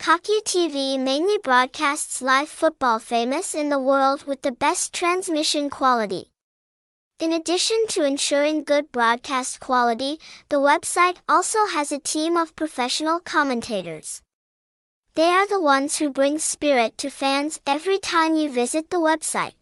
Cakhia TV mainly broadcasts live football famous in the world with the best transmission quality. In addition to ensuring good broadcast quality, the website also has a team of professional commentators. They are the ones who bring spirit to fans every time you visit the website.